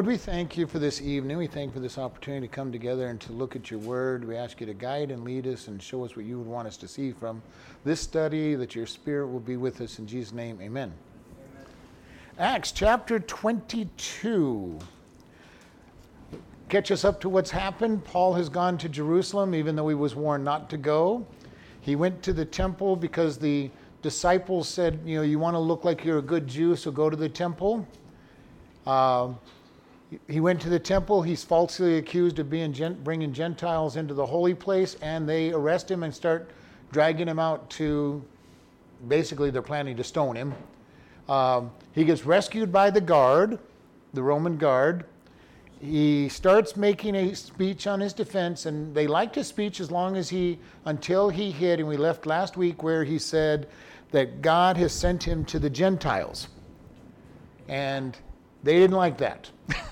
Lord, we thank you for this evening. We thank you for this opportunity to come together and to look at your word. We ask you to guide and lead us and show us what you would want us to see from this study, that your spirit will be with us. In Jesus' name, amen. amen. Acts chapter 22. Catch us up to what's happened. Paul has gone to Jerusalem, even though he was warned not to go. He went to the temple because the disciples said, You know, you want to look like you're a good Jew, so go to the temple. Uh, he went to the temple. He's falsely accused of being bringing Gentiles into the holy place, and they arrest him and start dragging him out to basically, they're planning to stone him. Um, he gets rescued by the guard, the Roman guard. He starts making a speech on his defense, and they liked his speech as long as he, until he hit, and we left last week where he said that God has sent him to the Gentiles. And they didn't like that.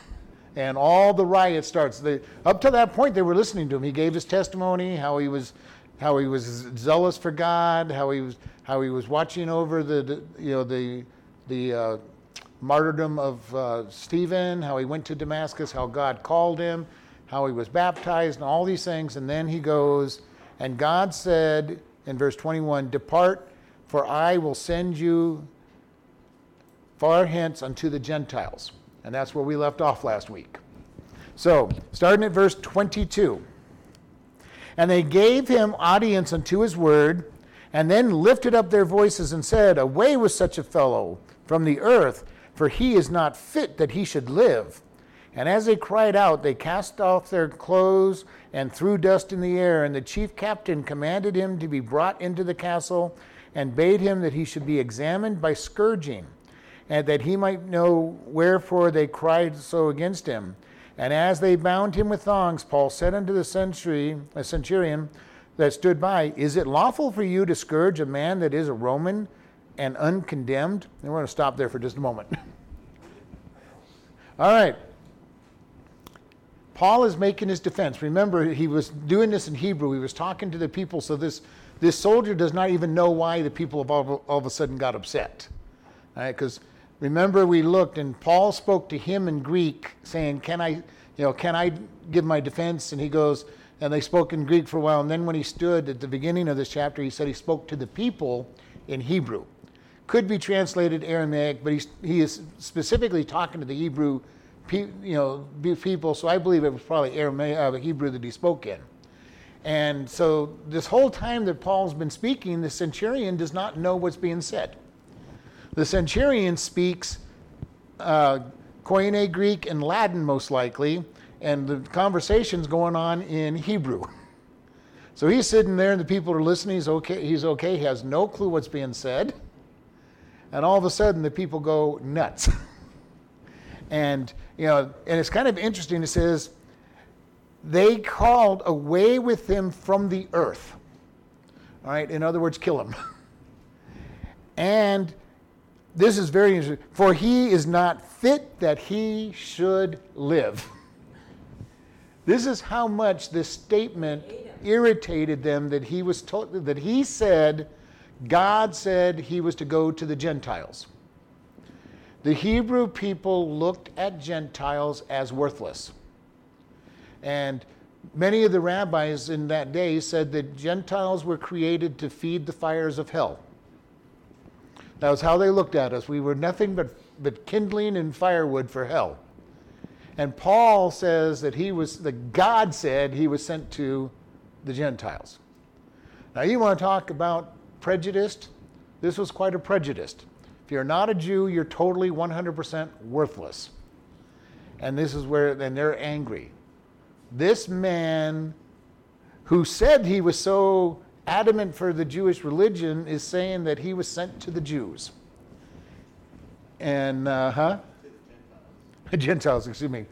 and all the riot starts. They, up to that point, they were listening to him. He gave his testimony, how he was, how he was zealous for God, how he was, how he was watching over the, the you know, the, the uh, martyrdom of uh, Stephen, how he went to Damascus, how God called him, how he was baptized, and all these things. And then he goes, and God said in verse 21, "Depart, for I will send you." far hence unto the Gentiles. And that's where we left off last week. So, starting at verse 22. And they gave him audience unto his word, and then lifted up their voices and said, Away with such a fellow from the earth, for he is not fit that he should live. And as they cried out, they cast off their clothes and threw dust in the air. And the chief captain commanded him to be brought into the castle, and bade him that he should be examined by scourging and that he might know wherefore they cried so against him. And as they bound him with thongs, Paul said unto the century, a centurion that stood by, Is it lawful for you to scourge a man that is a Roman and uncondemned? And we're going to stop there for just a moment. All right. Paul is making his defense. Remember, he was doing this in Hebrew. He was talking to the people, so this, this soldier does not even know why the people all, all of a sudden got upset. Because Remember, we looked, and Paul spoke to him in Greek, saying, "Can I, you know, can I give my defense?" And he goes, and they spoke in Greek for a while. And then when he stood at the beginning of this chapter, he said he spoke to the people in Hebrew. Could be translated Aramaic, but he's, he is specifically talking to the Hebrew, you know, people. So I believe it was probably Aramaic, uh, Hebrew that he spoke in. And so this whole time that Paul's been speaking, the centurion does not know what's being said. The centurion speaks uh, Koine Greek and Latin, most likely, and the conversation's going on in Hebrew. So he's sitting there, and the people are listening. He's okay. He's okay. He has no clue what's being said, and all of a sudden, the people go nuts. and you know, and it's kind of interesting. It says they called away with him from the earth. All right. In other words, kill him. and this is very interesting. For he is not fit that he should live. This is how much this statement irritated them that he was told that he said God said he was to go to the Gentiles. The Hebrew people looked at Gentiles as worthless. And many of the rabbis in that day said that Gentiles were created to feed the fires of hell. That was how they looked at us. We were nothing but, but kindling and firewood for hell. And Paul says that he was, that God said he was sent to the Gentiles. Now, you want to talk about prejudiced? This was quite a prejudice. If you're not a Jew, you're totally 100% worthless. And this is where, then they're angry. This man who said he was so adamant for the Jewish religion is saying that he was sent to the Jews. And, uh, huh? Gentiles. Gentiles, excuse me.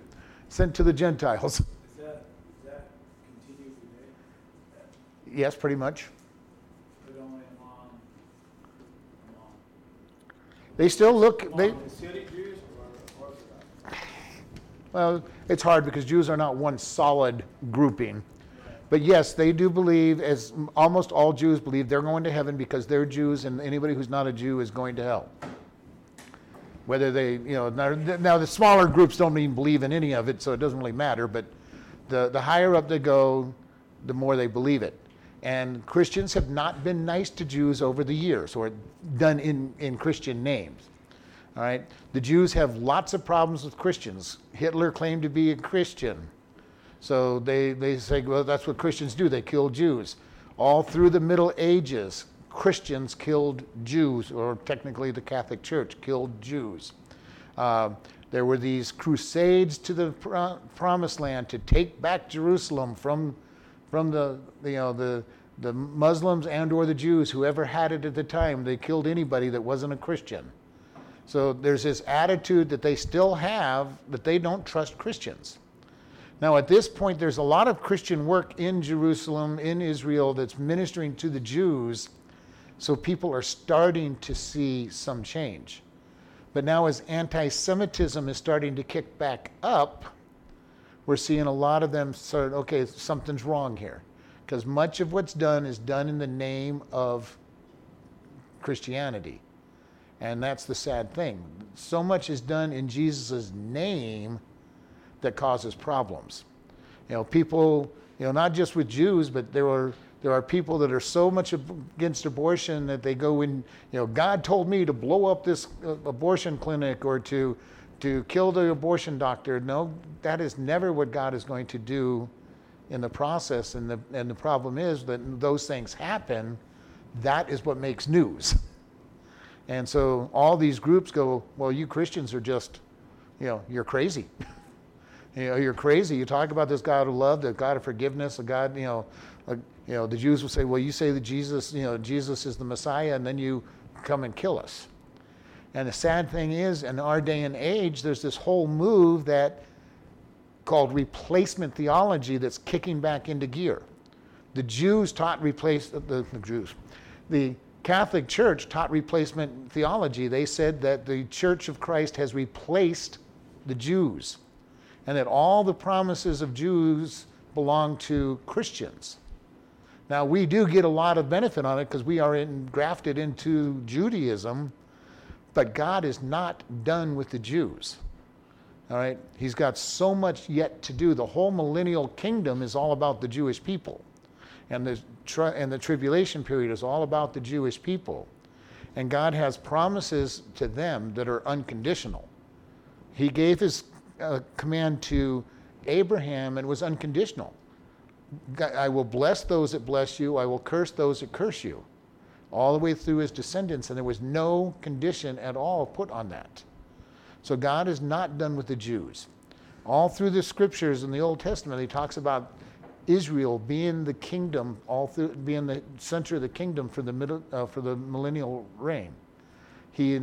Sent to the Gentiles. Is that, is that? Yes, pretty much. Among, among, They still look, among they, the city Jews or Orthodox? well, it's hard because Jews are not one solid grouping. But yes, they do believe, as almost all Jews believe, they're going to heaven because they're Jews, and anybody who's not a Jew is going to hell. Whether they, you know, now, the smaller groups don't even believe in any of it, so it doesn't really matter. But the, the higher up they go, the more they believe it. And Christians have not been nice to Jews over the years, or done in, in Christian names. All right? The Jews have lots of problems with Christians. Hitler claimed to be a Christian. So they, they say, well, that's what Christians do. They kill Jews. All through the Middle Ages, Christians killed Jews, or technically the Catholic Church killed Jews. Uh, there were these crusades to the pro- promised land to take back Jerusalem from, from the, you know, the, the Muslims and or the Jews, whoever had it at the time. They killed anybody that wasn't a Christian. So there's this attitude that they still have that they don't trust Christians. Now, at this point, there's a lot of Christian work in Jerusalem, in Israel, that's ministering to the Jews. So people are starting to see some change. But now, as anti Semitism is starting to kick back up, we're seeing a lot of them of, okay, something's wrong here. Because much of what's done is done in the name of Christianity. And that's the sad thing. So much is done in Jesus' name that causes problems. You know, people, you know, not just with Jews, but there are there are people that are so much against abortion that they go in, you know, God told me to blow up this uh, abortion clinic or to to kill the abortion doctor. No, that is never what God is going to do in the process. And the and the problem is that those things happen. That is what makes news. And so all these groups go, well, you Christians are just, you know, you're crazy. You know, you're crazy. You talk about this God of love, the God of forgiveness, the God, you know, like, you know, the Jews will say, well, you say that Jesus, you know, Jesus is the Messiah, and then you come and kill us. And the sad thing is, in our day and age, there's this whole move that called replacement theology that's kicking back into gear. The Jews taught replace the, the Jews. The Catholic Church taught replacement theology. They said that the Church of Christ has replaced the Jews and that all the promises of Jews belong to Christians. Now, we do get a lot of benefit on it because we are engrafted into Judaism, but God is not done with the Jews. All right? He's got so much yet to do. The whole millennial kingdom is all about the Jewish people. And the, tri- and the tribulation period is all about the Jewish people. And God has promises to them that are unconditional. He gave his a command to Abraham and was unconditional. I will bless those that bless you, I will curse those that curse you. All the way through his descendants, and there was no condition at all put on that. So God is not done with the Jews. All through the scriptures in the Old Testament, he talks about Israel being the kingdom, all through being the center of the kingdom for the middle, uh, for the millennial reign he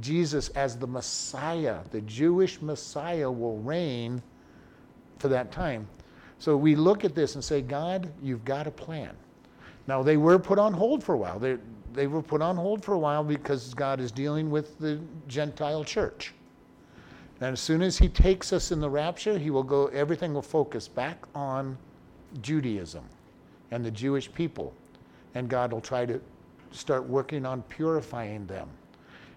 Jesus as the Messiah, the Jewish Messiah will reign for that time. So we look at this and say, God, you've got a plan. Now they were put on hold for a while. They they were put on hold for a while because God is dealing with the Gentile church. And as soon as he takes us in the rapture, he will go everything will focus back on Judaism and the Jewish people. And God will try to start working on purifying them.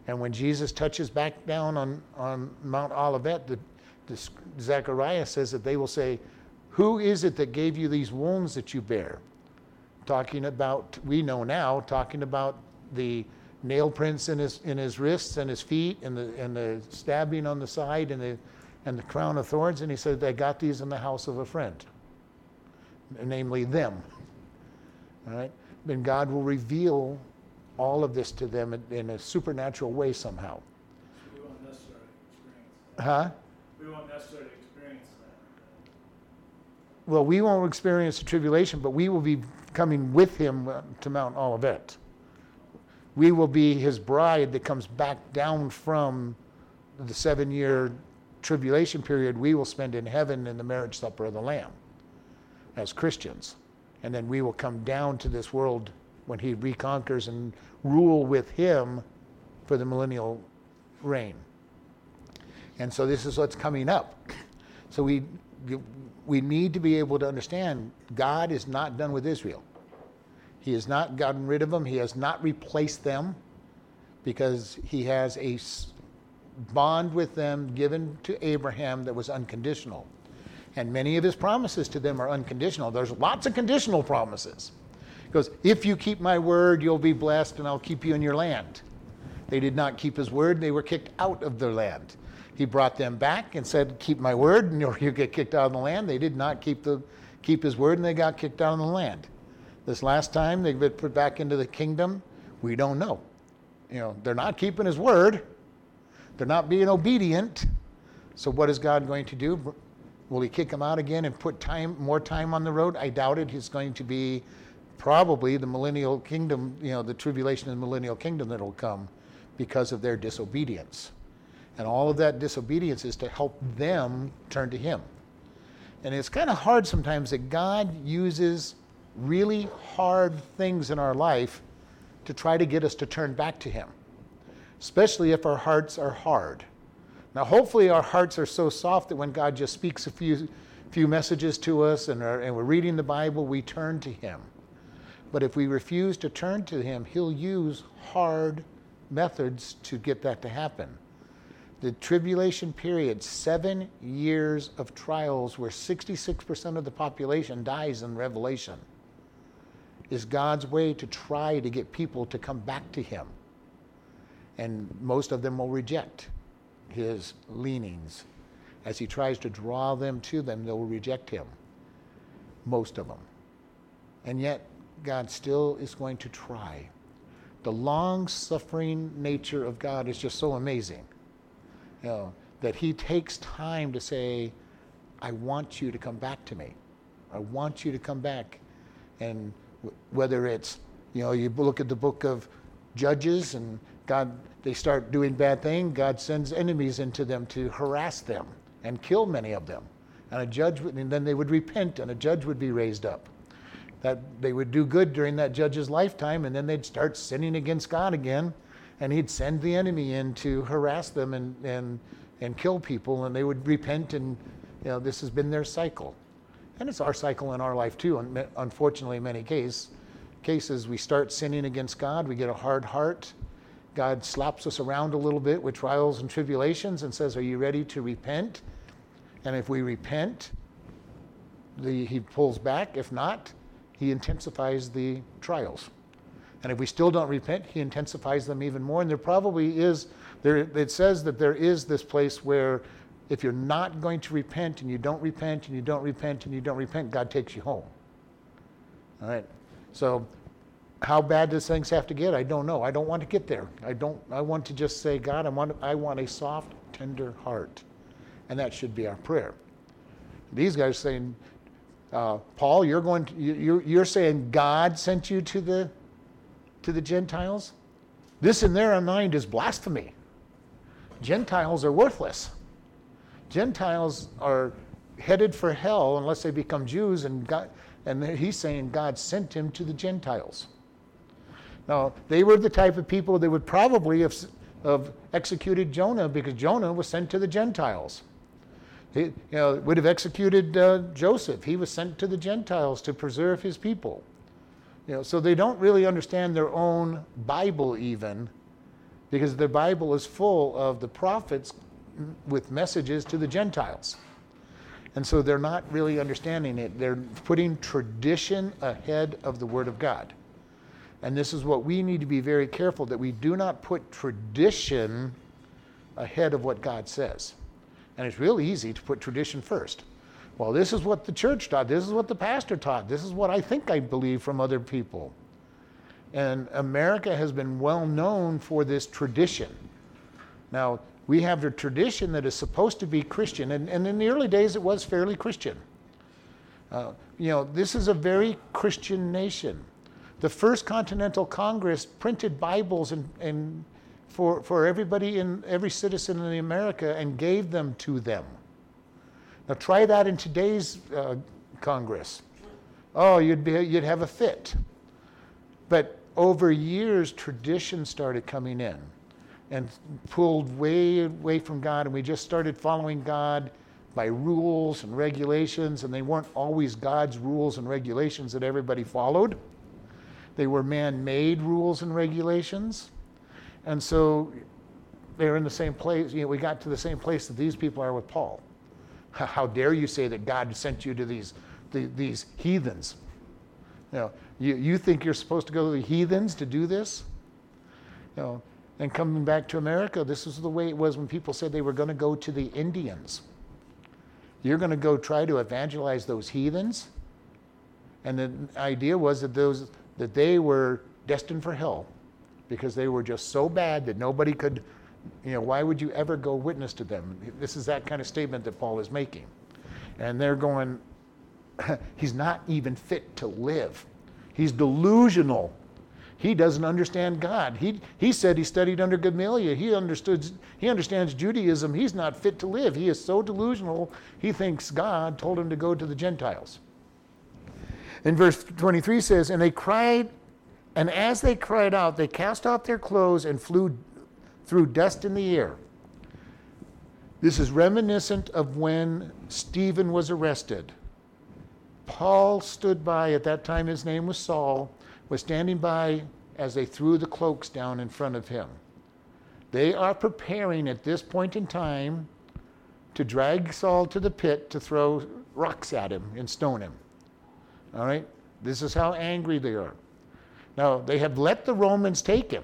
And when Jesus touches back down on, on Mount Olivet, the, the, Zechariah says that they will say, Who is it that gave you these wounds that you bear? Talking about, we know now, talking about the nail prints in his, in his wrists and his feet and the, and the stabbing on the side and the, and the crown of thorns. And he said, I got these in the house of a friend, namely them. All right? Then God will reveal all of this to them in, a supernatural way somehow. we won't necessarily experience that. Huh? We won't necessarily experience that. Well, we won't experience the tribulation, but we will be coming with him uh, to Mount Olivet. We will be his bride that comes back down from the seven year tribulation period we will spend in heaven in the marriage supper of the Lamb as Christians. And then we will come down to this world when he reconquers and rule with him for the millennial reign. And so this is what's coming up. So we we need to be able to understand God is not done with Israel. He has not gotten rid of them. He has not replaced them because he has a bond with them given to Abraham that was unconditional. And many of his promises to them are unconditional. There's lots of conditional promises. He goes, If you keep my word, you'll be blessed, and I'll keep you in your land. They did not keep his word, they were kicked out of their land. He brought them back and said, Keep my word, and you'll get kicked out of the land. They did not keep, the, keep his word, and they got kicked out of the land. This last time they've been put back into the kingdom, we don't know. You know, they're not keeping his word, they're not being obedient. So, what is God going to do? Will he kick them out again and put time, more time on the road? I doubt it. He's going to be probably the millennial kingdom, you know, the tribulation of the millennial kingdom that'll come because of their disobedience. And all of that disobedience is to help them turn to Him. And it's kind of hard sometimes that God uses really hard things in our life to try to get us to turn back to Him, especially if our hearts are hard. Now, hopefully, our hearts are so soft that when God just speaks a few, few messages to us and, are, and we're reading the Bible, we turn to Him. But if we refuse to turn to Him, He'll use hard methods to get that to happen. The tribulation period, seven years of trials where 66% of the population dies in Revelation, is God's way to try to get people to come back to Him. And most of them will reject His leanings. As He tries to draw them to them, they will reject Him. Most of them. And yet, God still is going to try. The long suffering nature of God is just so amazing. You know, that He takes time to say, I want you to come back to me. I want you to come back. And whether it's, you know, you look at the book of Judges and God, they start doing bad things, God sends enemies into them to harass them and kill many of them. And a judge, would, and then they would repent and a judge would be raised up. That they would do good during that judge's lifetime and then they'd start sinning against God again and he'd send the enemy in to harass them and, and, and kill people and they would repent and, you know, this has been their cycle. And it's our cycle in our life too. Unfortunately, in many case, cases, we start sinning against God, we get a hard heart. God slaps us around a little bit with trials and tribulations and says, Are you ready to repent? And if we repent, the, he pulls back. If not, he intensifies the trials. And if we still don't repent, he intensifies them even more. And there probably is, there, it says that there is this place where if you're not going to repent and you don't repent and you don't repent and you don't repent, God takes you home. All right. So how bad does things have to get? I don't know. I don't want to get there. I don't I want to just say, God, I want I want a soft, tender heart. And that should be our prayer. These guys saying, uh, Paul, you're going to, you're, you're saying God sent you to the to the Gentiles? This in their mind is blasphemy. Gentiles are worthless. Gentiles are headed for hell unless they become Jews, and, God, and he's saying God sent him to the Gentiles. Now, they were the type of people that would probably have, have executed Jonah because Jonah was sent to the Gentiles. He you know, would have executed uh, Joseph. He was sent to the Gentiles to preserve his people. You know, so they don't really understand their own Bible even because their Bible is full of the prophets with messages to the Gentiles. And so they're not really understanding it. They're putting tradition ahead of the Word of God. And this is what we need to be very careful that we do not put tradition ahead of what God says. And it's real easy to put tradition first. Well, this is what the church taught. This is what the pastor taught. This is what I think I believe from other people. And America has been well known for this tradition. Now, we have a tradition that is supposed to be Christian, and, and in the early days it was fairly Christian. Uh, you know, this is a very Christian nation. The First Continental Congress printed Bibles and, and for, for everybody in every citizen in America and gave them to them. Now try that in today's uh, Congress. Oh, you'd, be, you'd have a fit. But over years, tradition started coming in and pulled way away from God, and we just started following God by rules and regulations, and they weren't always God's rules and regulations that everybody followed. They were man made rules and regulations. And so they're in the same place. You know, we got to the same place that these people are with Paul. How dare you say that God sent you to these, the, these heathens? You, know, you, you think you're supposed to go to the heathens to do this? You know, and coming back to America, this is the way it was when people said they were going to go to the Indians. You're going to go try to evangelize those heathens? And the idea was that those that they were destined for hell because they were just so bad that nobody could you know, why would you ever go witness to them? This is that kind of statement that Paul is making. And they're going, he's not even fit to live. He's delusional. He doesn't understand God. He, he said he studied under Gamaliel. He understood he understands Judaism. He's not fit to live. He is so delusional, he thinks God told him to go to the Gentiles. And verse 23 says, And they cried, and as they cried out, they cast off their clothes and flew through dust in the air. This is reminiscent of when Stephen was arrested. Paul stood by, at that time his name was Saul, was standing by as they threw the cloaks down in front of him. They are preparing at this point in time to drag Saul to the pit to throw rocks at him and stone him. All right? This is how angry they are. Now, they have let the Romans take him.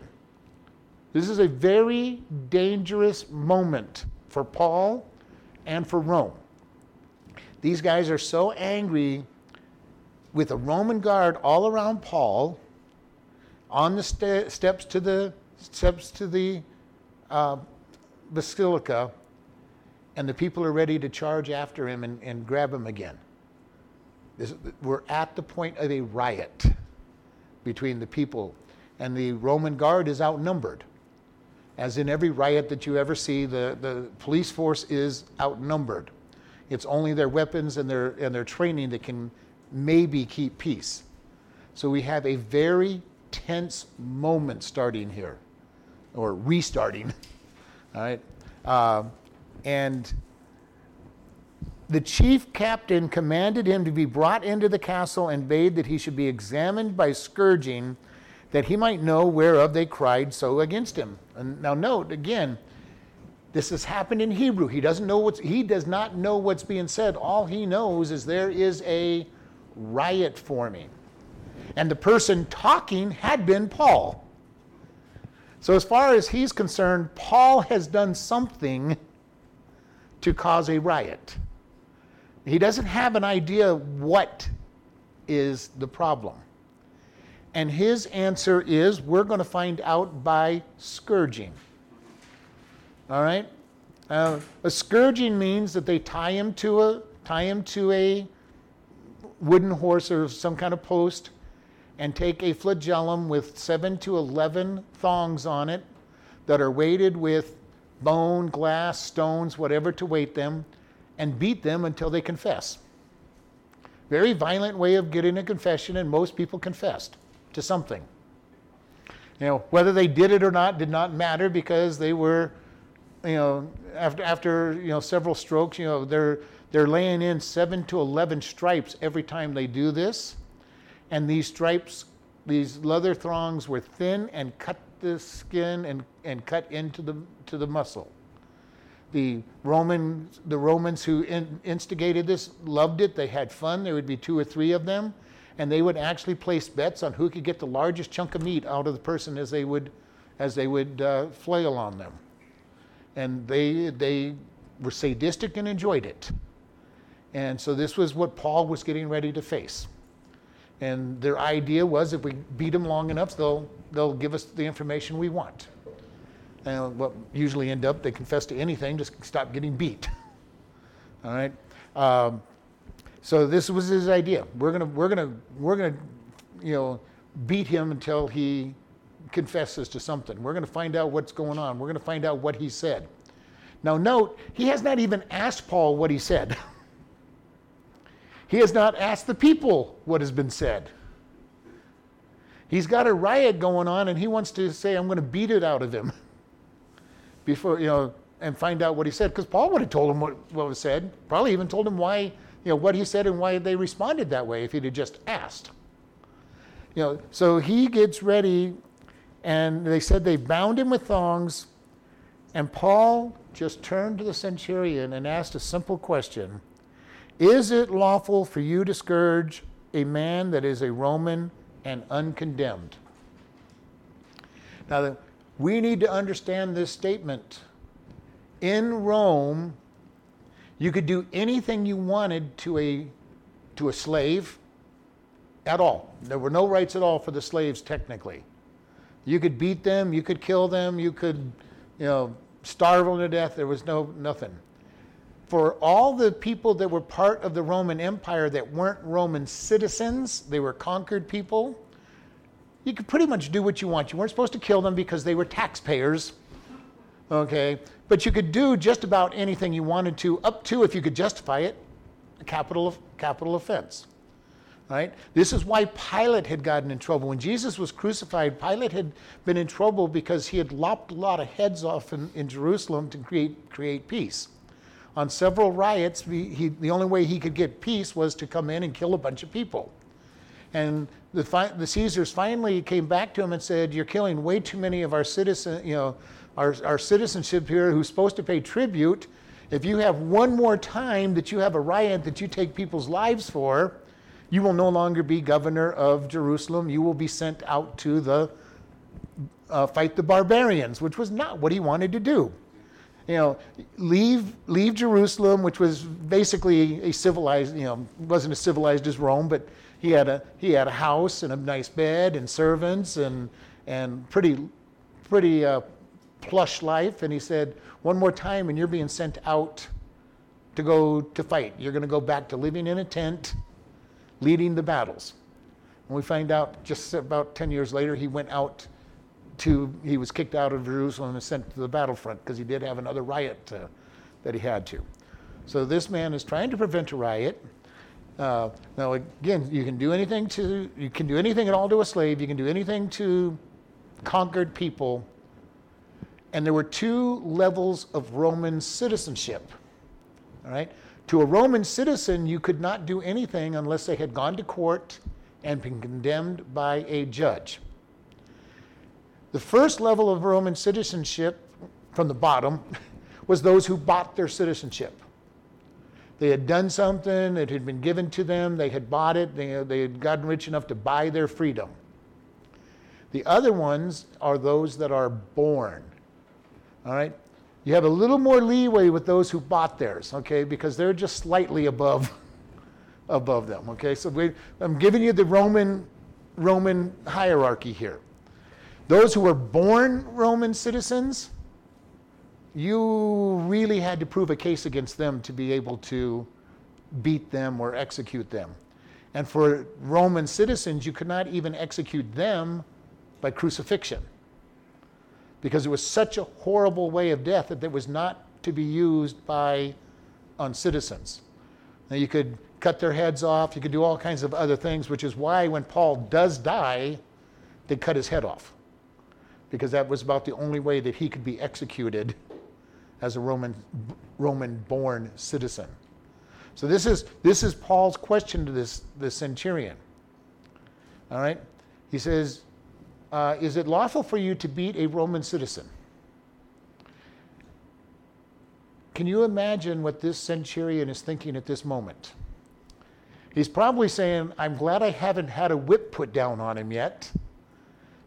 This is a very dangerous moment for Paul and for Rome. These guys are so angry with a Roman guard all around Paul on the ste- steps to the steps to the uh, basilica, and the people are ready to charge after him and, and grab him again. This, we're at the point of a riot between the people, and the Roman guard is outnumbered. As in every riot that you ever see, the, the police force is outnumbered. It's only their weapons and their, and their training that can maybe keep peace. So we have a very tense moment starting here, or restarting. All right? Uh, and the chief captain commanded him to be brought into the castle and bade that he should be examined by scourging that he might know whereof they cried so against him. And now note again, this has happened in Hebrew. He doesn't know what's he does not know what's being said. All he knows is there is a riot forming. And the person talking had been Paul. So as far as he's concerned, Paul has done something to cause a riot. He doesn't have an idea what is the problem. And his answer is we're going to find out by scourging. All right? Uh, a scourging means that they tie him to a tie him to a wooden horse or some kind of post and take a flagellum with 7 to 11 thongs on it that are weighted with bone, glass, stones, whatever to weight them and beat them until they confess. Very violent way of getting a confession and most people confessed to something. You know, whether they did it or not did not matter because they were, you know, after, after you know, several strokes, you know, they're, they're laying in seven to 11 stripes every time they do this. And these stripes, these leather thongs were thin and cut the skin and, and cut into the, to the muscle. The, Roman, the Romans who in, instigated this loved it. They had fun. There would be two or three of them and they would actually place bets on who could get the largest chunk of meat out of the person as they would, as they would uh, flail on them. And they, they were sadistic and enjoyed it. And so this was what Paul was getting ready to face. And their idea was if we beat them long enough, they'll, they'll give us the information we want. And what usually end up, they confess to anything, just stop getting beat. All right? Um, so this was his idea. We're gonna we're gonna we're gonna you know beat him until he confesses to something. We're gonna find out what's going on. We're gonna find out what he said. Now note, he has not even asked Paul what he said. he has not asked the people what has been said. He's got a riot going on and he wants to say, I'm going to beat it out of him before, you know, and find out what he said. Because Paul would have told him what, what was said, probably even told him why you know, what he said and why they responded that way if he'd have just asked. You know, so he gets ready, and they said they bound him with thongs, And Paul just turned to the centurion and asked a simple question Is it lawful for you to scourge a man that is a Roman and uncondemned? Now, we need to understand this statement. In Rome, you could do anything you wanted to a, to a slave at all. There were no rights at all for the slaves, technically. You could beat them, you could kill them, you could, you know, starve them to death. There was no nothing. For all the people that were part of the Roman Empire that weren't Roman citizens, they were conquered people, you could pretty much do what you want. You weren't supposed to kill them because they were taxpayers. Okay? But you could do just about anything you wanted to, up to, if you could justify it, a capital, capital offense. Right? This is why Pilate had gotten in trouble. When Jesus was crucified, Pilate had been in trouble because he had lopped a lot of heads off in, in Jerusalem to create, create peace. On several riots, he, he, the only way he could get peace was to come in and kill a bunch of people. And the, the Caesars finally came back to him and said, You're killing way too many of our citizens, you know, our, our citizenship here who's supposed to pay tribute. If you have one more time that you have a riot that you take people's lives for, you will no longer be governor of Jerusalem. You will be sent out to the uh, fight the barbarians, which was not what he wanted to do. You know, leave leave Jerusalem, which was basically a civilized, you know, wasn't as civilized as Rome, but he had a he had a house and a nice bed and servants and and pretty pretty uh, plush life. And he said, one more time, and you're being sent out to go to fight. You're going to go back to living in a tent leading the battles. And we find out just about 10 years later, he went out to, he was kicked out of Jerusalem and sent to the battlefront because he did have another riot uh, that he had to. So this man is trying to prevent a riot. Uh, now again, you can do anything to, you can do anything at all to a slave. You can do anything to conquered people. And there were two levels of Roman citizenship. All right. To a Roman citizen, you could not do anything unless they had gone to court and been condemned by a judge. The first level of Roman citizenship, from the bottom, was those who bought their citizenship. They had done something, it had been given to them, they had bought it, they, they had gotten rich enough to buy their freedom. The other ones are those that are born. All right? You have a little more leeway with those who bought theirs, okay, because they're just slightly above above them, okay? So we, I'm giving you the Roman Roman hierarchy here. Those who were born Roman citizens, you really had to prove a case against them to be able to beat them or execute them. And for Roman citizens, you could not even execute them by crucifixion because it was such a horrible way of death that it was not to be used by on citizens. Now you could cut their heads off, you could do all kinds of other things, which is why when Paul does die, they cut his head off. Because that was about the only way that he could be executed as a Roman Roman born citizen. So this is this is Paul's question to this, this centurion. All right? He says, uh, is it lawful for you to beat a Roman citizen? Can you imagine what this centurion is thinking at this moment? He's probably saying, I'm glad I haven't had a whip put down on him yet,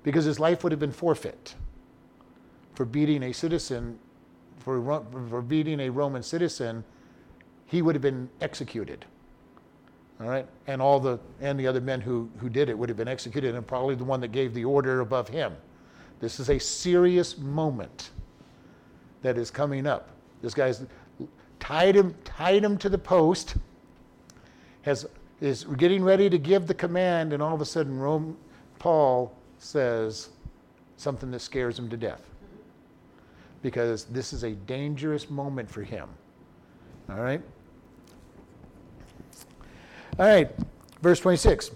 because his life would have been forfeit for beating a citizen, for, for beating a Roman citizen, he would have been executed. All right, and all the and the other men who who did it would have been executed, and probably the one that gave the order above him. This is a serious moment that is coming up. This guy's tied him tied him to the post. Has is getting ready to give the command, and all of a sudden, Rome, Paul says something that scares him to death because this is a dangerous moment for him. All right. All right, verse 26.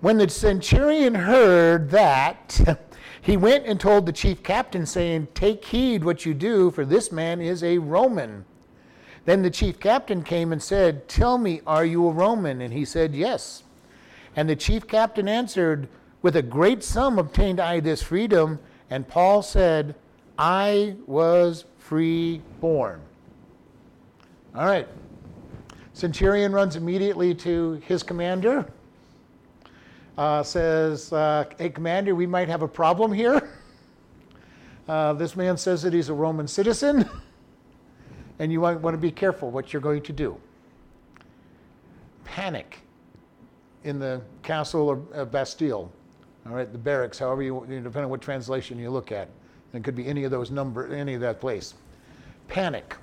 When the centurion heard that, he went and told the chief captain, saying, Take heed what you do, for this man is a Roman. Then the chief captain came and said, Tell me, are you a Roman? And he said, Yes. And the chief captain answered, With a great sum obtained I this freedom. And Paul said, I was free born. All right. Centurion runs immediately to his commander, uh, says, uh, Hey, commander, we might have a problem here. Uh, this man says that he's a Roman citizen, and you might want to be careful what you're going to do. Panic in the castle of Bastille, all right, the barracks, however you, depending on what translation you look at. It could be any of those number, any of that place. Panic.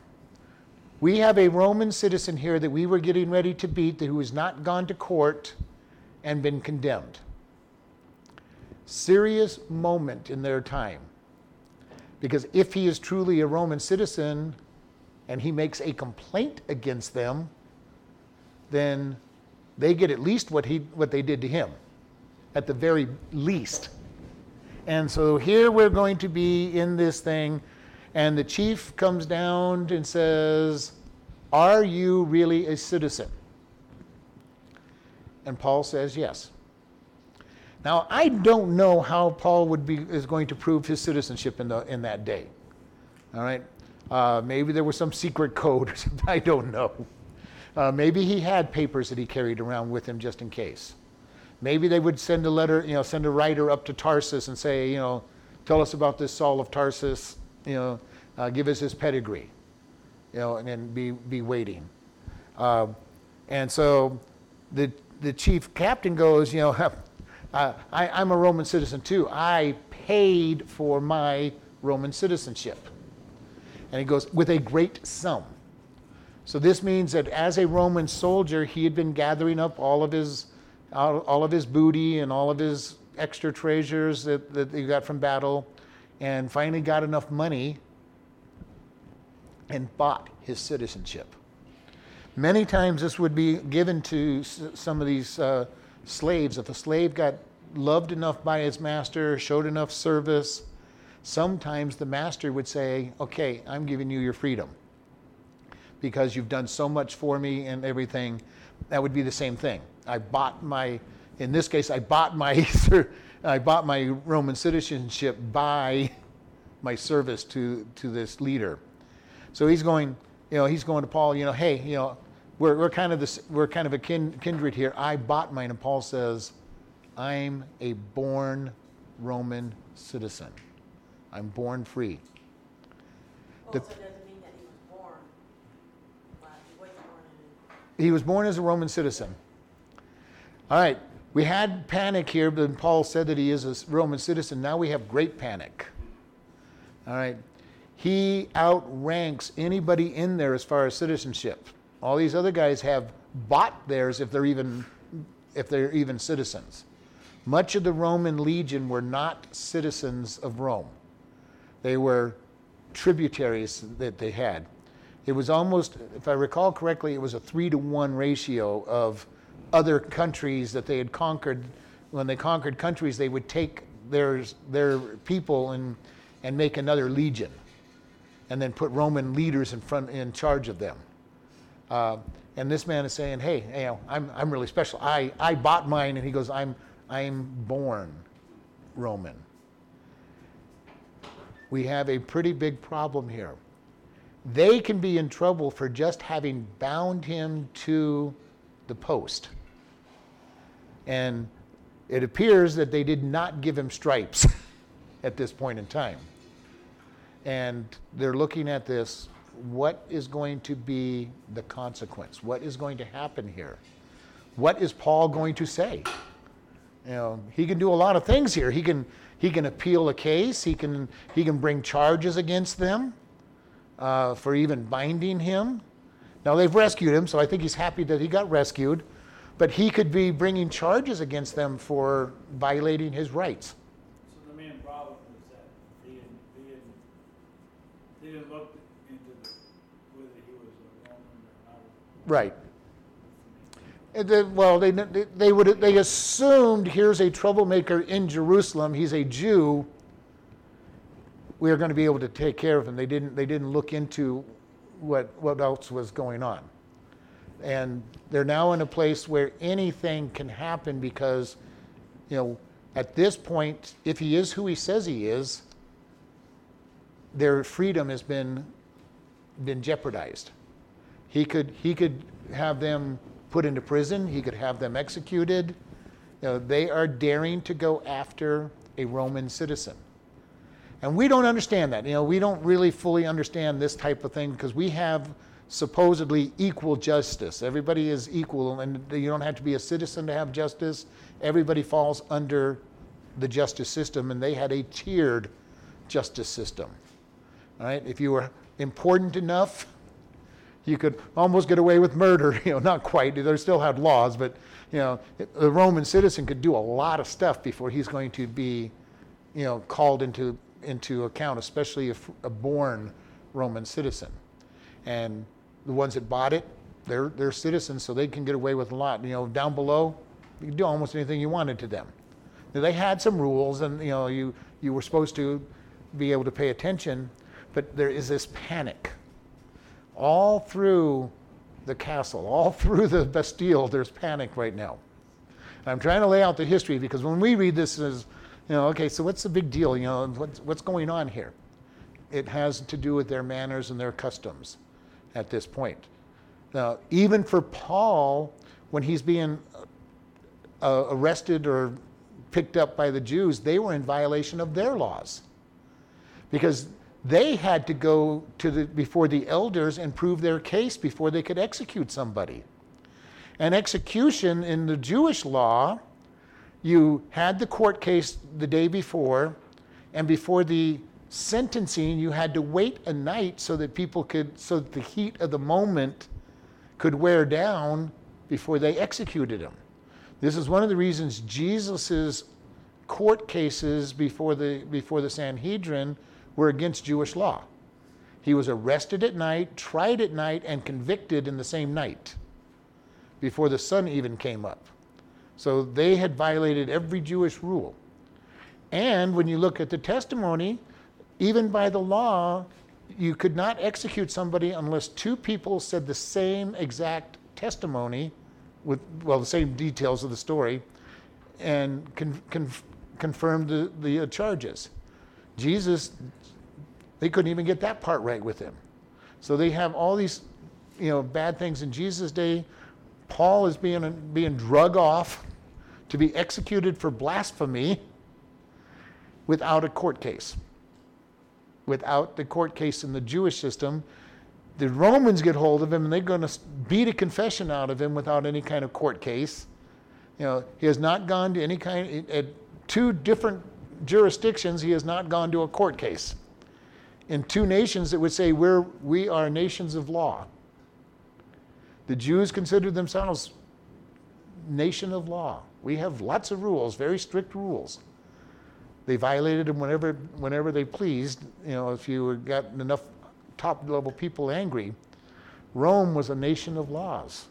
We have a Roman citizen here that we were getting ready to beat who has not gone to court and been condemned. Serious moment in their time. Because if he is truly a Roman citizen and he makes a complaint against them, then they get at least what, he, what they did to him, at the very least. And so here we're going to be in this thing, and the chief comes down and says, Are you really a citizen? And Paul says, Yes. Now, I don't know how Paul would be, is going to prove his citizenship in, the, in that day. All right? Uh, maybe there was some secret code or something. I don't know. Uh, maybe he had papers that he carried around with him just in case. Maybe they would send a letter, you know, send a writer up to Tarsus and say, you know, tell us about this Saul of Tarsus, you know, uh, give us his pedigree, you know, and then be, be waiting. Uh, and so the, the chief captain goes, you know, uh, I, I'm a Roman citizen too. I paid for my Roman citizenship. And he goes, with a great sum. So this means that as a Roman soldier, he had been gathering up all of his, all of his booty and all of his extra treasures that, that he got from battle, and finally got enough money and bought his citizenship. Many times this would be given to some of these uh, slaves. If a slave got loved enough by his master, showed enough service, sometimes the master would say, Okay, I'm giving you your freedom because you've done so much for me and everything. That would be the same thing. I bought my, in this case, I bought my, I bought my Roman citizenship by my service to, to this leader. So he's going, you know, he's going to Paul, you know, hey, you know, we're, we're kind of this, we're kind of a kin, kindred here. I bought mine, and Paul says, I'm a born Roman citizen. I'm born free. Well, the, so doesn't mean that he was born, well, he born in. He was born as a Roman citizen. All right, we had panic here, but Paul said that he is a Roman citizen. Now we have great panic. All right, he outranks anybody in there as far as citizenship. All these other guys have bought theirs if they're even if they're even citizens. Much of the Roman legion were not citizens of Rome. They were tributaries that they had. It was almost, if I recall correctly, it was a three to one ratio of other countries that they had conquered. When they conquered countries, they would take their, their people and, and make another legion and then put Roman leaders in front in charge of them. Uh, and this man is saying, "Hey, you know, I'm I'm really special. I I bought mine." And he goes, "I'm I'm born Roman." We have a pretty big problem here. They can be in trouble for just having bound him to the post. And it appears that they did not give him stripes at this point in time. And they're looking at this what is going to be the consequence? What is going to happen here? What is Paul going to say? You know, he can do a lot of things here. He can he can appeal a case. He can he can bring charges against them uh, for even binding him. Now they've rescued him, so I think he's happy that he got rescued. But he could be bringing charges against them for violating his rights. So the main problem is that they didn't, they didn't, they didn't look into the, whether he was a Roman or not. Right. And then, well, they, they, would, they assumed here's a troublemaker in Jerusalem, he's a Jew, we are going to be able to take care of him. They didn't, they didn't look into what, what else was going on. And they're now in a place where anything can happen because, you know, at this point, if he is who he says he is, their freedom has been been jeopardized. He could he could have them put into prison. He could have them executed. You know, they are daring to go after a Roman citizen. And we don't understand that. You know, we don't really fully understand this type of thing because we have supposedly equal justice. Everybody is equal, and you don't have to be a citizen to have justice. Everybody falls under the justice system, and they had a tiered justice system. All right, if you were important enough, you could almost get away with murder. You know, not quite. They still had laws, but you know, a Roman citizen could do a lot of stuff before he's going to be, you know, called into into account, especially if a born Roman citizen. And the ones that bought it, they're they're citizens, so they can get away with a lot. You know, down below, you can do almost anything you wanted to them. Now, they had some rules, and you know, you you were supposed to be able to pay attention, but there is this panic all through the castle, all through the Bastille, there's panic right now. And I'm trying to lay out the history because when we read this as, you know, okay, so what's the big deal? You know, what's, what's going on here? It has to do with their manners and their customs at this point. Now, even for Paul, when he's being uh, arrested or picked up by the Jews, they were in violation of their laws. Because they had to go to the, before the elders and prove their case before they could execute somebody. And execution in the Jewish law, you had the court case the day before, and before the sentencing, you had to wait a night so that people could, so that the heat of the moment could wear down before they executed him. This is one of the reasons Jesus's court cases before the, before the Sanhedrin were against Jewish law. He was arrested at night, tried at night, and convicted in the same night before the sun even came up. So they had violated every Jewish rule. And when you look at the testimony, even by the law, you could not execute somebody unless two people said the same exact testimony with, well, the same details of the story and con- con- confirmed the, the uh, charges. Jesus they couldn't even get that part right with him. So they have all these, you know, bad things in Jesus' day. Paul is being being drug off to be executed for blasphemy without a court case. Without the court case in the Jewish system, the Romans get hold of him and they're going to beat a confession out of him without any kind of court case. You know, he has not gone to any kind at two different jurisdictions. He has not gone to a court case in two nations that would say we're, we are nations of law. The Jews considered themselves nation of law. We have lots of rules, very strict rules. They violated them whenever, whenever they pleased. You know, if you got enough top level people angry, Rome was a nation of laws.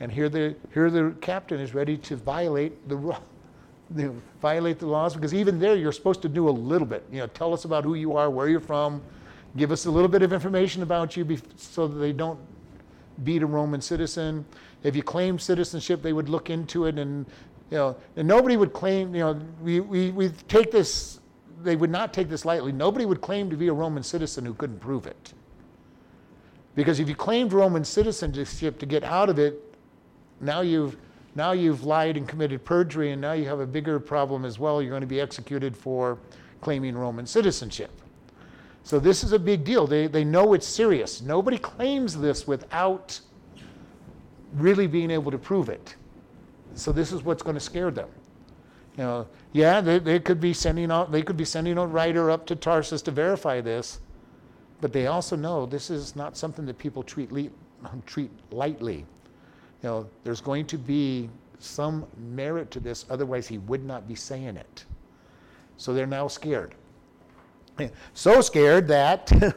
And here the, here the captain is ready to violate the, violate the laws because even there you're supposed to do a little bit. You know, tell us about who you are, where you're from, give us a little bit of information about you so that they don't beat a Roman citizen. If you claim citizenship, they would look into it and you know, and nobody would claim, you know, we, we, we take this, they would not take this lightly. Nobody would claim to be a Roman citizen who couldn't prove it. Because if you claimed Roman citizenship to get out of it, now you've now you've lied and committed perjury, and now you have a bigger problem as well. You're going to be executed for claiming Roman citizenship. So this is a big deal. They, they know it's serious. Nobody claims this without really being able to prove it. So this is what's going to scare them. You know, yeah, they, they could be sending out they could be sending a writer up to Tarsus to verify this, but they also know this is not something that people treat le- treat lightly you know, there's going to be some merit to this, otherwise, he would not be saying it. So they're now scared. So scared that,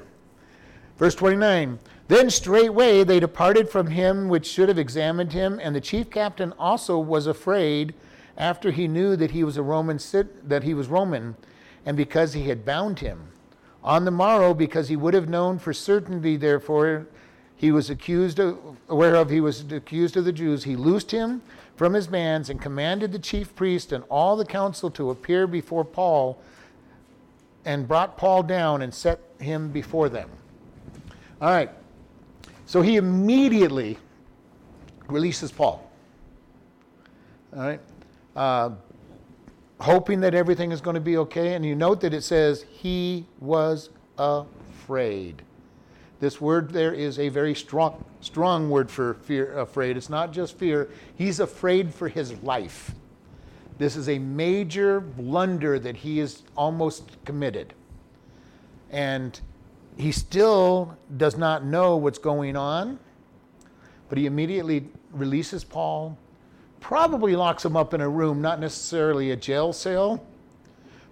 verse 29, then straightway they departed from him which should have examined him, and the chief captain also was afraid after he knew that he was a Roman that he was Roman, and because he had bound him. On the morrow, because he would have known for certainty, therefore, he was accused of, whereof he was accused of the Jews, he loosed him from his bands and commanded the chief priest and all the council to appear before Paul and brought Paul down and set him before them. All right. So he immediately releases Paul. All right. Uh, hoping that everything is going to be okay. And you note that it says he was afraid. This word there is a very strong, strong word for fear, afraid. It's not just fear. He's afraid for his life. This is a major blunder that he is almost committed. And he still does not know what's going on, but he immediately releases Paul, probably locks him up in a room, not necessarily a jail cell,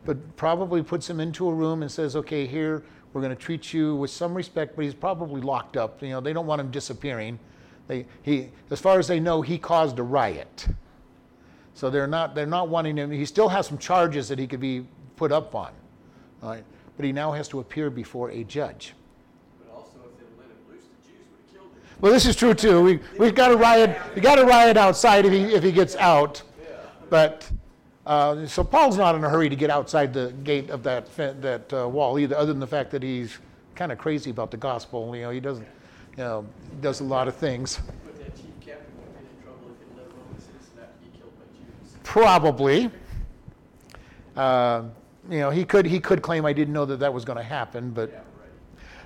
but probably puts him into a room and says, okay, here, we're going to treat you with some respect, but he's probably locked up. You know, they don't want him disappearing. They, he, as far as they know, he caused a riot. So they're not, they're not wanting him. He still has some charges that he could be put up on. All right? But he now has to appear before a judge. But also, if they let him loose, the Jews would have killed him. Well, this is true too. We we've got to riot. We got to riot outside if he if he gets out. But uh, so Paul's not in a hurry to get outside the gate of that that uh, wall either, other than the fact that he's kind of crazy about the gospel. You know, he doesn't, you know, does a lot of things. But that chief captain would have been in trouble if he let a Roman citizen have to be killed by Jews. Probably. Uh, you know, he could he could claim I didn't know that that was going to happen, but Yeah,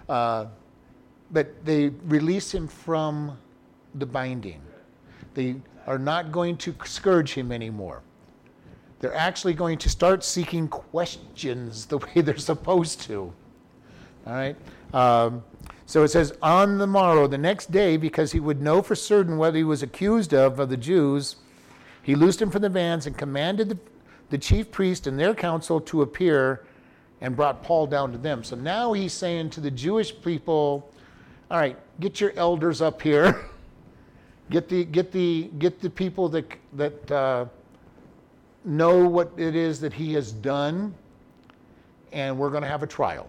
right. uh, but they release him from the binding. They are not going to scourge him anymore. They're actually going to start seeking questions the way they're supposed to. All right. Um, so it says, on the morrow, the next day, because he would know for certain whether he was accused of of the Jews, he loosed him from the bands and commanded the, the chief priest and their council to appear and brought Paul down to them. So now he's saying to the Jewish people, all right, get your elders up here. Get the, get the, get the people that, that uh, know what it is that he has done, and we're going to have a trial.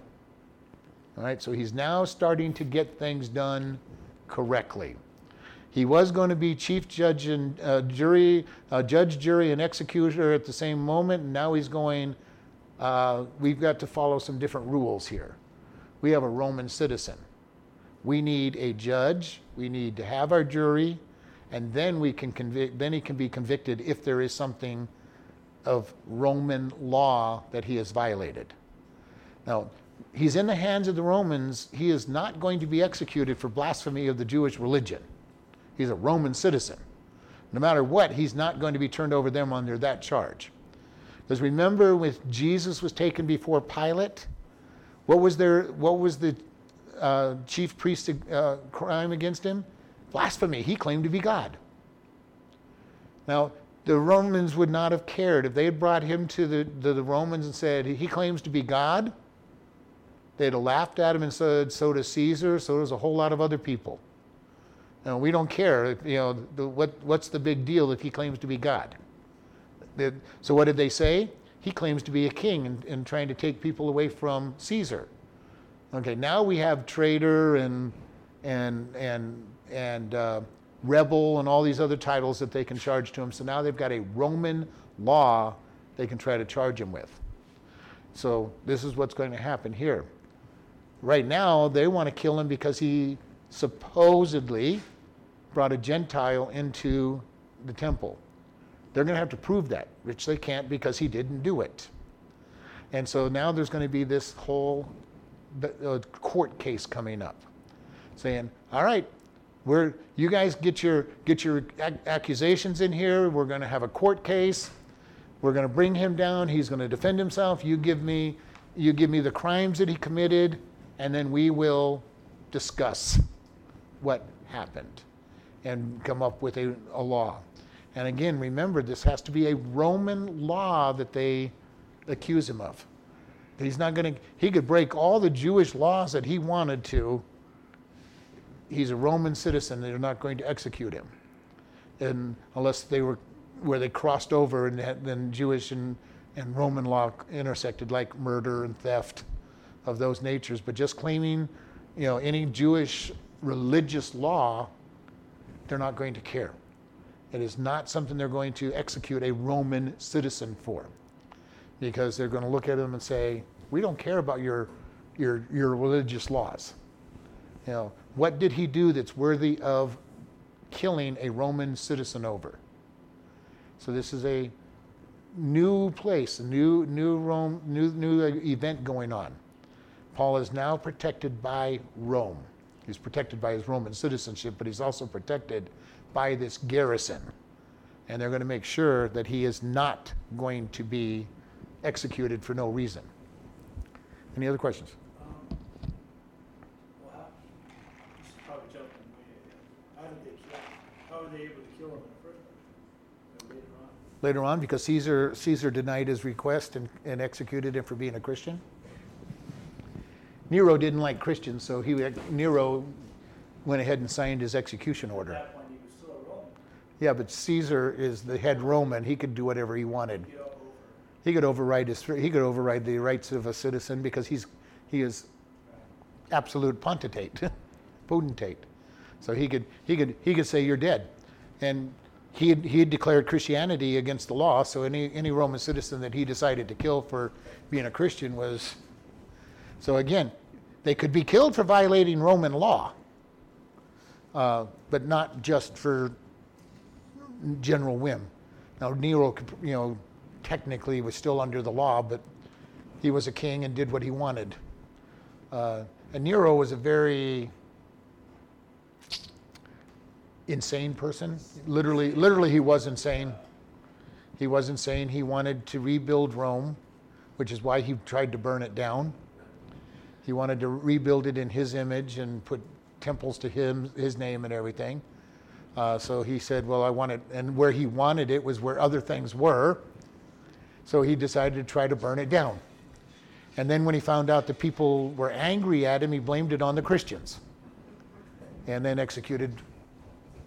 All right, so he's now starting to get things done correctly. He was going to be chief judge and uh, jury, uh, judge, jury, and executioner at the same moment, and now he's going. Uh, we've got to follow some different rules here. We have a Roman citizen. We need a judge. We need to have our jury, and then we can convict. Then he can be convicted if there is something of Roman law that he has violated. Now, he's in the hands of the Romans. He is not going to be executed for blasphemy of the Jewish religion. He's a Roman citizen. No matter what, he's not going to be turned over them under that charge. Because remember, when Jesus was taken before Pilate, what was their what was the uh, chief priest's uh, crime against him? Blasphemy. He claimed to be God. Now, the Romans would not have cared if they had brought him to the, to the Romans and said, He claims to be God. They'd have laughed at him and said, So does Caesar, so does a whole lot of other people. We don't care, you know, the, what, what's the big deal if he claims to be God? So what did they say? He claims to be a king and, and trying to take people away from Caesar. Okay, now we have traitor and and and and uh, rebel and all these other titles that they can charge to him. So now they've got a Roman law they can try to charge him with. So this is what's going to happen here. Right now, they want to kill him because he supposedly brought a Gentile into the temple. They're going to have to prove that, which they can't because he didn't do it. And so now there's going to be this whole uh, court case coming up, saying, "All right, we're you guys get your get your ac- accusations in here. We're going to have a court case. We're going to bring him down. He's going to defend himself. You give me you give me the crimes that he committed, and then we will discuss what happened and come up with a, a law. And again, remember, this has to be a Roman law that they accuse him of. He's not going to, he could break all the Jewish laws that he wanted to. He's a Roman citizen. They're not going to execute him. And unless they were, where they crossed over and then Jewish and, and Roman law intersected, like murder and theft of those natures. But just claiming, you know, any Jewish religious law, they're not going to care. It is not something they're going to execute a Roman citizen for because they're going to look at them and say, We don't care about your, your, your religious laws. You know, what did he do that's worthy of killing a Roman citizen over? So this is a new place, a new, new Rome, new, new event going on. Paul is now protected by Rome. He's protected by his Roman citizenship, but he's also protected by this garrison. And they're going to make sure that he is not going to be executed for no reason. Any other questions? Um, Well, how, this is probably jumping way ahead. How did they kill, how were they able to kill him in the first place? Later on? Later on, because Caesar, Caesar denied his request and, and executed him for being a Christian. Nero didn't like Christians, so he, Nero went ahead and signed his execution order. that point, he was still a Roman. Yeah, but Caesar is the head Roman. He could do whatever he wanted. Get all over. He could override his, he could override the rights of a citizen because he's, he is absolute pontificate, potentate. So he could, he could, he could say you're dead, and he had, he had declared Christianity against the law. So any any Roman citizen that he decided to kill for being a Christian was. So again, they could be killed for violating Roman law, uh, but not just for general whim. Now Nero, you know, technically was still under the law, but he was a king and did what he wanted. Uh, and Nero was a very insane person. Literally, literally, he was insane. He was insane. He wanted to rebuild Rome, which is why he tried to burn it down. He wanted to rebuild it in his image and put temples to him, his name, and everything. Uh, so he said, "Well, I want it," and where he wanted it was where other things were. So he decided to try to burn it down. And then when he found out the people were angry at him, he blamed it on the Christians. And then executed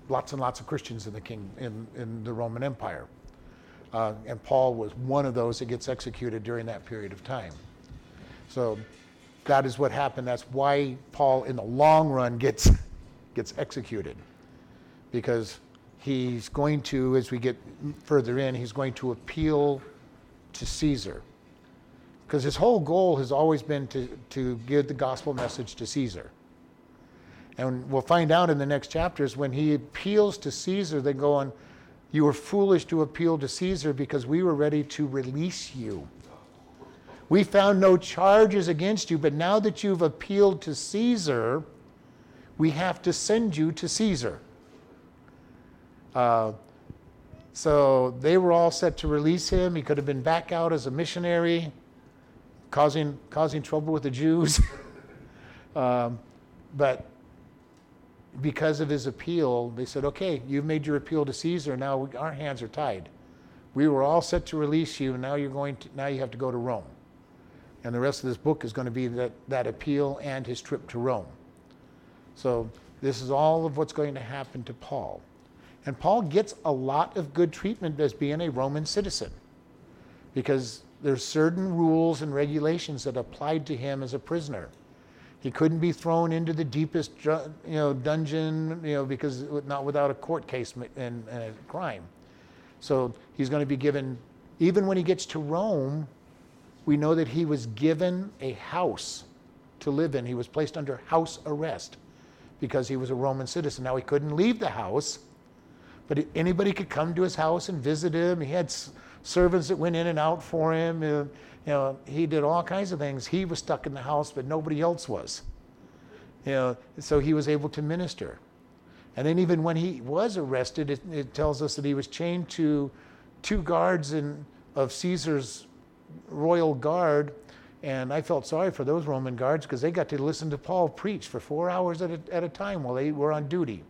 lots and lots of Christians in the king in, in the Roman Empire. Uh, and Paul was one of those that gets executed during that period of time. So that is what happened. That's why Paul, in the long run, gets gets executed because he's going to, as we get further in, he's going to appeal to Caesar. Because his whole goal has always been to, to give the gospel message to Caesar. And we'll find out in the next chapters when he appeals to Caesar, they go on, You were foolish to appeal to Caesar because we were ready to release you. We found no charges against you, but now that you've appealed to Caesar, we have to send you to Caesar. Uh, so they were all set to release him. He could have been back out as a missionary, causing, causing trouble with the Jews. um, but because of his appeal, they said, okay, you've made your appeal to Caesar. Now we, our hands are tied. We were all set to release you. And now you're going to, now you have to go to Rome. And the rest of this book is going to be that, that appeal and his trip to Rome. So this is all of what's going to happen to Paul. And Paul gets a lot of good treatment as being a Roman citizen because there's certain rules and regulations that applied to him as a prisoner. He couldn't be thrown into the deepest you know, dungeon you know, because not without a court case and, and a crime. So he's going to be given, even when he gets to Rome, we know that he was given a house to live in. He was placed under house arrest because he was a Roman citizen. Now he couldn't leave the house but anybody could come to his house and visit him. He had servants that went in and out for him. Uh, you know, he did all kinds of things. He was stuck in the house, but nobody else was. You know, so he was able to minister. And then even when he was arrested, it, it tells us that he was chained to two guards in, of Caesar's royal guard. And I felt sorry for those Roman guards because they got to listen to Paul preach for four hours at a, at a time while they were on duty.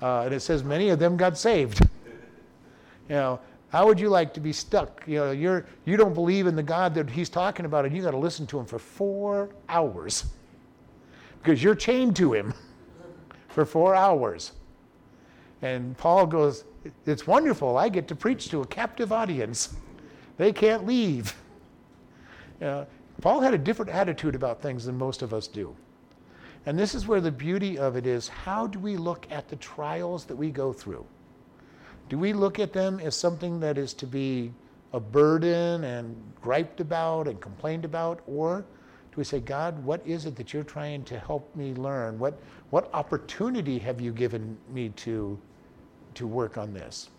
Uh, and it says many of them got saved. you know, how would you like to be stuck? You know, you're you don't believe in the God that he's talking about, and you got to listen to him for four hours because you're chained to him for four hours. And Paul goes, "It's wonderful. I get to preach to a captive audience. They can't leave." Know, Paul had a different attitude about things than most of us do. And this is where the beauty of it is how do we look at the trials that we go through? Do we look at them as something that is to be a burden and griped about and complained about? Or do we say, God, what is it that you're trying to help me learn? What, what opportunity have you given me to, to work on this?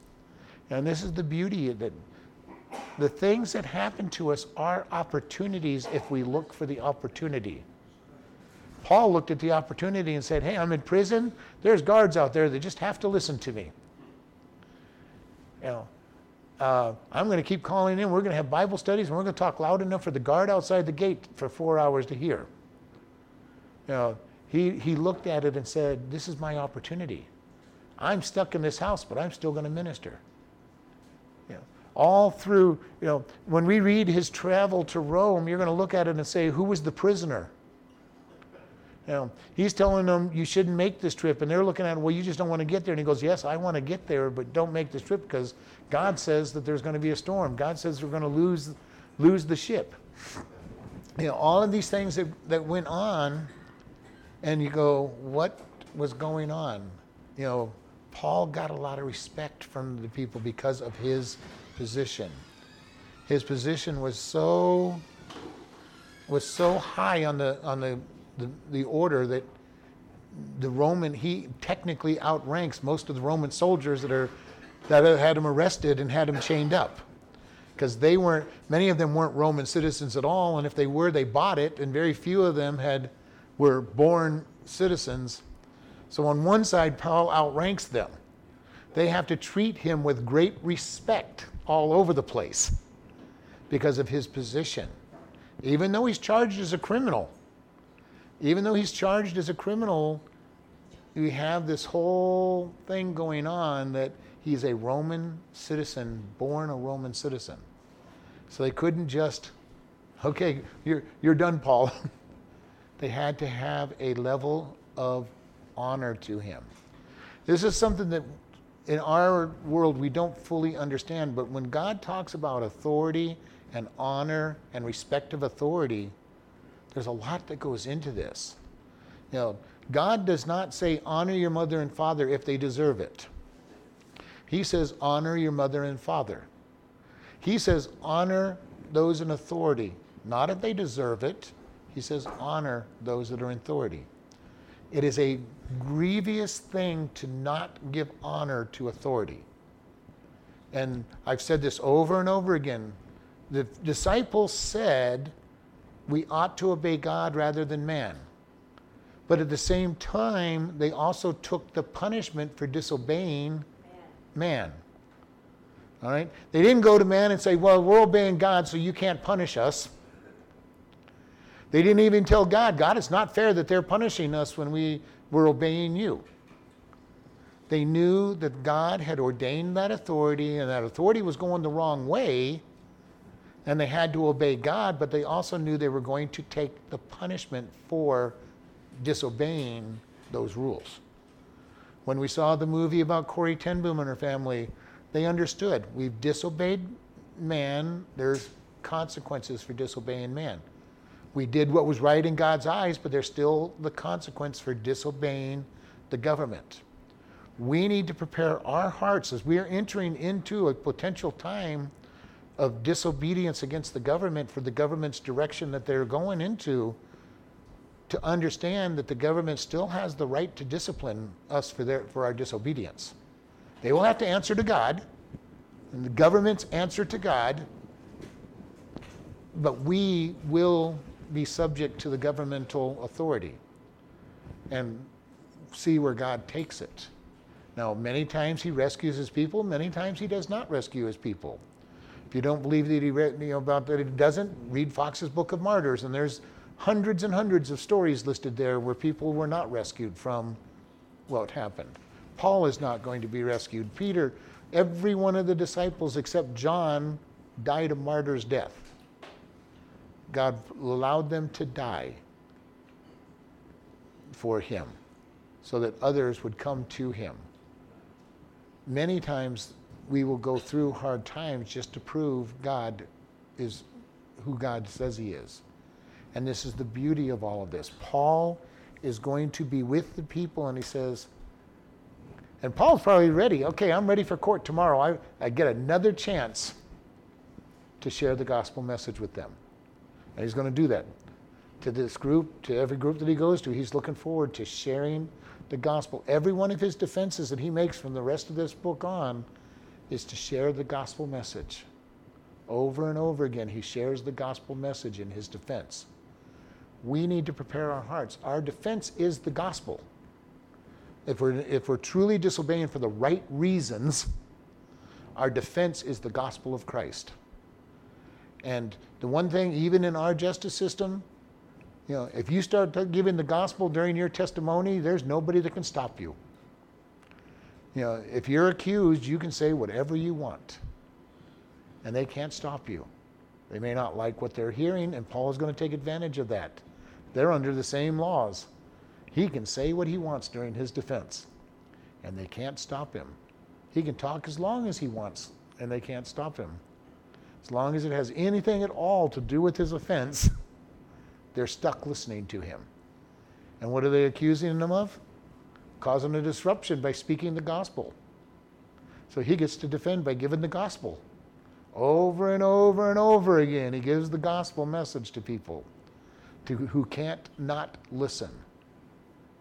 And this is the beauty that the things that happen to us are opportunities if we look for the opportunity. Paul looked at the opportunity and said, Hey, I'm in prison. There's guards out there that just have to listen to me. You know, uh, I'm going to keep calling in. We're going to have Bible studies, and we're going to talk loud enough for the guard outside the gate for four hours to hear. You know, he, he looked at it and said, This is my opportunity. I'm stuck in this house, but I'm still going to minister. All through, you know, when we read his travel to Rome, you're going to look at it and say, Who was the prisoner? You know, he's telling them you shouldn't make this trip, and they're looking at, well, you just don't want to get there. And he goes, yes, I want to get there, but don't make this trip because God says that there's going to be a storm. God says we're going to lose, lose the ship. You know, all of these things that, that went on, and you go, what was going on? You know, Paul got a lot of respect from the people because of his position. His position was so was so high on the on the the, the order that the Roman, he technically outranks most of the Roman soldiers that are that had him arrested and had him chained up. Because they weren't, many of them weren't Roman citizens at all, and if they were, they bought it, and very few of them had were born citizens. So on one side, Paul outranks them. They have to treat him with great respect all over the place because of his position. Even though he's charged as a criminal, even though he's charged as a criminal, we have this whole thing going on that he's a Roman citizen, born a Roman citizen. So they couldn't just, okay, you're, you're done, Paul. they had to have a level of honor to him. This is something that in our world we don't fully understand, but when God talks about authority and honor and respect of authority, there's a lot that goes into this. You know, God does not say honor your mother and father if they deserve it. He says honor your mother and father. He says honor those in authority, not if they deserve it. He says honor those that are in authority. It is a grievous thing to not give honor to authority. And I've said this over and over again. The disciples said, we ought to obey God rather than man. But at the same time, they also took the punishment for disobeying man. man. All right? They didn't go to man and say, Well, we're obeying God, so you can't punish us. They didn't even tell God, God, it's not fair that they're punishing us when we were obeying you. They knew that God had ordained that authority and that authority was going the wrong way, and they had to obey God, but they also knew they were going to take the punishment for disobeying those rules. When we saw the movie about Corrie ten Boom and her family, they understood we've disobeyed man, there's consequences for disobeying man. We did what was right in God's eyes, but there's still the consequence for disobeying the government. We need to prepare our hearts as we are entering into a potential time of disobedience against the government for the government's direction that they're going into to understand that the government still has the right to discipline us for, their, for our disobedience. They will have to answer to God, and the government's answer to God, but we will be subject to the governmental authority and see where God takes it. Now, many times he rescues his people, many times he does not rescue his people. If you don't believe that he read, you know, about that he doesn't, read Fox's Book of Martyrs, and there's hundreds and hundreds of stories listed there where people were not rescued from what happened. Paul is not going to be rescued. Peter, every one of the disciples except John died a martyr's death. God allowed them to die for him so that others would come to him. Many times we will go through hard times just to prove God is who God says he is. And this is the beauty of all of this. Paul is going to be with the people, and he says, and Paul's probably ready. Okay, I'm ready for court tomorrow. I, I get another chance to share the gospel message with them. And he's going to do that to this group, to every group that he goes to. He's looking forward to sharing the gospel. Every one of his defenses that he makes from the rest of this book on is to share the gospel message. Over and over again, he shares the gospel message in his defense. We need to prepare our hearts. Our defense is the gospel. If we're, if we're truly disobeying for the right reasons, our defense is the gospel of Christ. And the one thing, even in our justice system, you know, if you start giving the gospel during your testimony, there's nobody that can stop you. You know, if you're accused, you can say whatever you want, and they can't stop you. They may not like what they're hearing, and Paul is going to take advantage of that. They're under the same laws. He can say what he wants during his defense, and they can't stop him. He can talk as long as he wants, and they can't stop him. As long as it has anything at all to do with his offense, they're stuck listening to him. And what are they accusing him of? Causing a disruption by speaking the gospel. So he gets to defend by giving the gospel. Over and over and over again, he gives the gospel message to people to, who can't not listen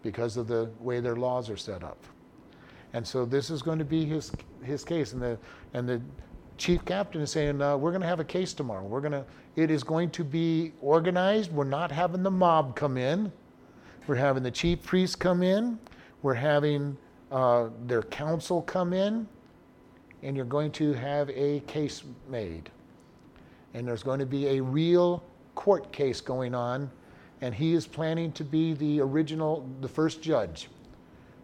because of the way their laws are set up. And so this is going to be his, his case. And the, and the chief captain is saying, uh, we're going to have a case tomorrow. We're going to, it is going to be organized. We're not having the mob come in. We're having the chief priest come in. We're having uh, their council come in. And you're going to have a case made. And there's going to be a real court case going on. And he is planning to be the original, the first judge.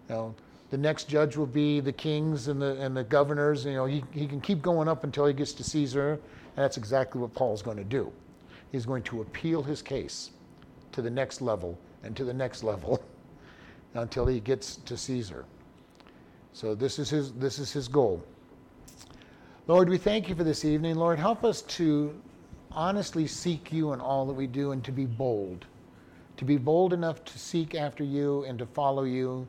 Now, the next judge will be the kings and the, and the governors. You know, he, he can keep going up until he gets to Caesar, and that's exactly what Paul's going to do. He's going to appeal his case to the next level and to the next level until he gets to Caesar. So this is his, this is his goal. Lord, we thank you for this evening. Lord, help us to honestly seek you in all that we do and to be bold. To be bold enough to seek after you and to follow you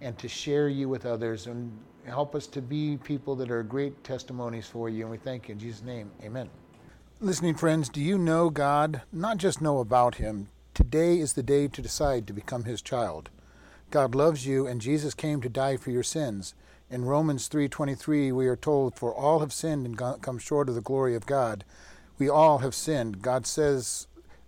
and to share you with others and help us to be people that are great testimonies for you. And we thank you in Jesus' name. Amen. Listening friends, do you know God? Not just know about Him. Today is the day to decide to become His child. God loves you, and Jesus came to die for your sins. In Romans 3:23, we are told, "For all have sinned and come short of the glory of God." We all have sinned. God says